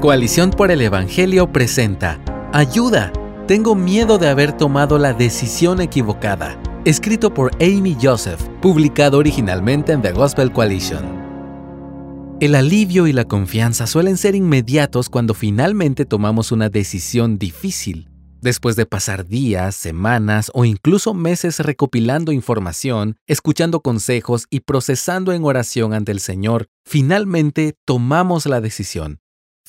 Coalición por el Evangelio presenta Ayuda, tengo miedo de haber tomado la decisión equivocada. Escrito por Amy Joseph, publicado originalmente en The Gospel Coalition. El alivio y la confianza suelen ser inmediatos cuando finalmente tomamos una decisión difícil. Después de pasar días, semanas o incluso meses recopilando información, escuchando consejos y procesando en oración ante el Señor, finalmente tomamos la decisión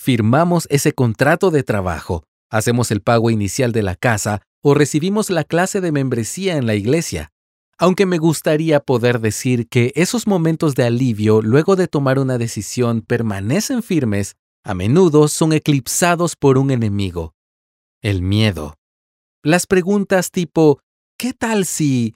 firmamos ese contrato de trabajo, hacemos el pago inicial de la casa o recibimos la clase de membresía en la iglesia. Aunque me gustaría poder decir que esos momentos de alivio luego de tomar una decisión permanecen firmes, a menudo son eclipsados por un enemigo, el miedo. Las preguntas tipo ¿qué tal si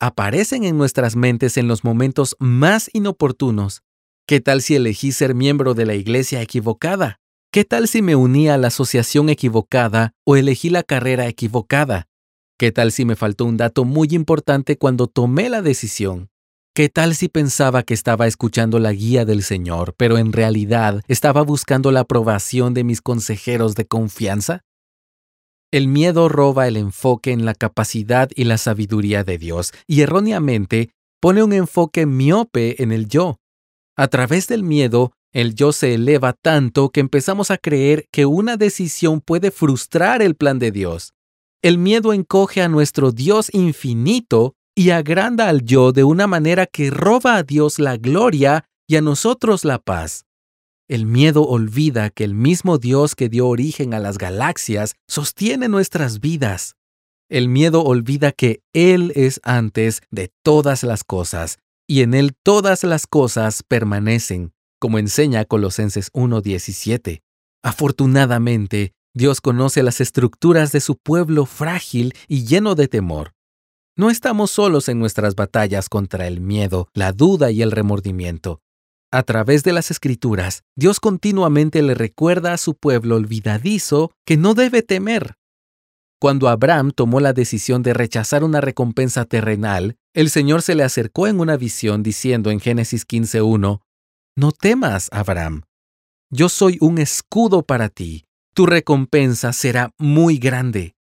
aparecen en nuestras mentes en los momentos más inoportunos? ¿Qué tal si elegí ser miembro de la iglesia equivocada? ¿Qué tal si me uní a la asociación equivocada o elegí la carrera equivocada? ¿Qué tal si me faltó un dato muy importante cuando tomé la decisión? ¿Qué tal si pensaba que estaba escuchando la guía del Señor, pero en realidad estaba buscando la aprobación de mis consejeros de confianza? El miedo roba el enfoque en la capacidad y la sabiduría de Dios y erróneamente pone un enfoque miope en el yo. A través del miedo el yo se eleva tanto que empezamos a creer que una decisión puede frustrar el plan de Dios. El miedo encoge a nuestro Dios infinito y agranda al yo de una manera que roba a Dios la gloria y a nosotros la paz. El miedo olvida que el mismo Dios que dio origen a las galaxias sostiene nuestras vidas. El miedo olvida que Él es antes de todas las cosas, y en Él todas las cosas permanecen como enseña Colosenses 1.17. Afortunadamente, Dios conoce las estructuras de su pueblo frágil y lleno de temor. No estamos solos en nuestras batallas contra el miedo, la duda y el remordimiento. A través de las escrituras, Dios continuamente le recuerda a su pueblo olvidadizo que no debe temer. Cuando Abraham tomó la decisión de rechazar una recompensa terrenal, el Señor se le acercó en una visión diciendo en Génesis 15.1, no temas, Abraham. Yo soy un escudo para ti. Tu recompensa será muy grande.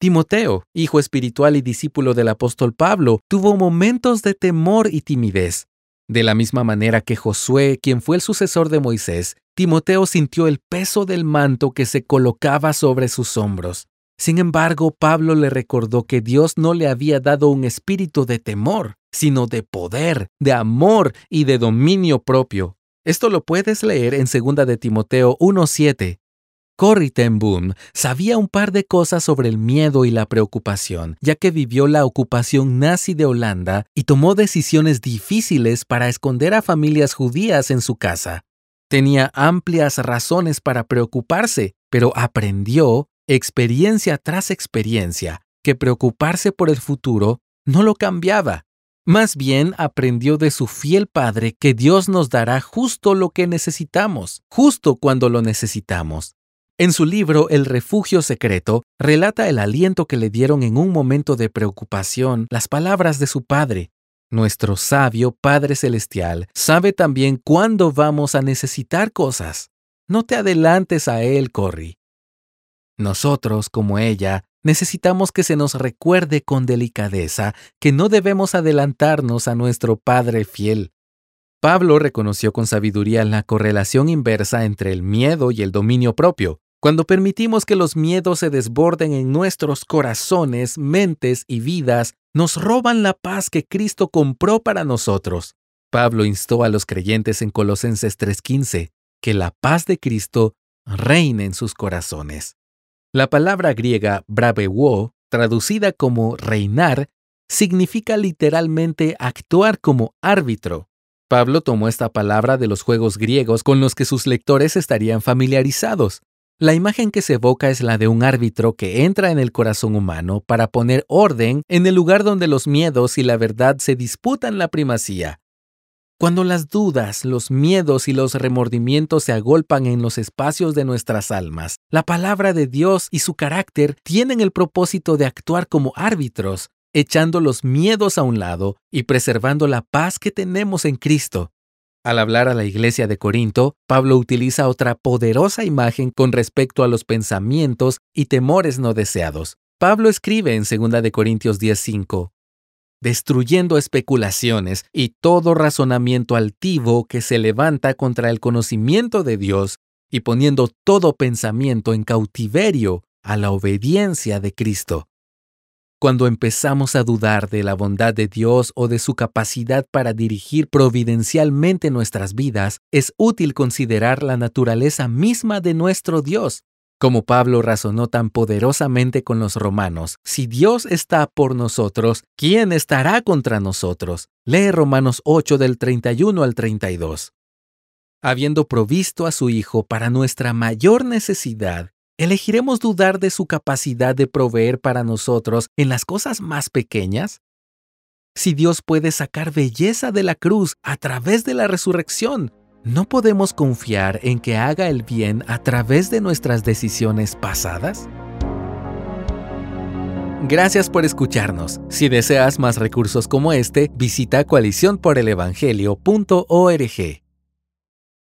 Timoteo, hijo espiritual y discípulo del apóstol Pablo, tuvo momentos de temor y timidez. De la misma manera que Josué, quien fue el sucesor de Moisés, Timoteo sintió el peso del manto que se colocaba sobre sus hombros. Sin embargo, Pablo le recordó que Dios no le había dado un espíritu de temor, sino de poder, de amor y de dominio propio. Esto lo puedes leer en 2 de Timoteo 1.7. Corrie ten Boom sabía un par de cosas sobre el miedo y la preocupación, ya que vivió la ocupación nazi de Holanda y tomó decisiones difíciles para esconder a familias judías en su casa. Tenía amplias razones para preocuparse, pero aprendió, experiencia tras experiencia, que preocuparse por el futuro no lo cambiaba. Más bien aprendió de su fiel Padre que Dios nos dará justo lo que necesitamos, justo cuando lo necesitamos. En su libro El refugio secreto, relata el aliento que le dieron en un momento de preocupación las palabras de su Padre. Nuestro sabio Padre Celestial sabe también cuándo vamos a necesitar cosas. No te adelantes a Él, Corrie. Nosotros, como ella, necesitamos que se nos recuerde con delicadeza que no debemos adelantarnos a nuestro Padre fiel. Pablo reconoció con sabiduría la correlación inversa entre el miedo y el dominio propio. Cuando permitimos que los miedos se desborden en nuestros corazones, mentes y vidas, nos roban la paz que Cristo compró para nosotros. Pablo instó a los creyentes en Colosenses 3:15 que la paz de Cristo reine en sus corazones. La palabra griega bravewo, traducida como reinar, significa literalmente actuar como árbitro. Pablo tomó esta palabra de los juegos griegos con los que sus lectores estarían familiarizados. La imagen que se evoca es la de un árbitro que entra en el corazón humano para poner orden en el lugar donde los miedos y la verdad se disputan la primacía. Cuando las dudas, los miedos y los remordimientos se agolpan en los espacios de nuestras almas, la palabra de Dios y su carácter tienen el propósito de actuar como árbitros, echando los miedos a un lado y preservando la paz que tenemos en Cristo. Al hablar a la iglesia de Corinto, Pablo utiliza otra poderosa imagen con respecto a los pensamientos y temores no deseados. Pablo escribe en 2 Corintios 10:5, destruyendo especulaciones y todo razonamiento altivo que se levanta contra el conocimiento de Dios y poniendo todo pensamiento en cautiverio a la obediencia de Cristo. Cuando empezamos a dudar de la bondad de Dios o de su capacidad para dirigir providencialmente nuestras vidas, es útil considerar la naturaleza misma de nuestro Dios. Como Pablo razonó tan poderosamente con los romanos, si Dios está por nosotros, ¿quién estará contra nosotros? Lee Romanos 8 del 31 al 32. Habiendo provisto a su Hijo para nuestra mayor necesidad, ¿elegiremos dudar de su capacidad de proveer para nosotros en las cosas más pequeñas? Si Dios puede sacar belleza de la cruz a través de la resurrección, ¿No podemos confiar en que haga el bien a través de nuestras decisiones pasadas? Gracias por escucharnos. Si deseas más recursos como este, visita coaliciónporelevangelio.org.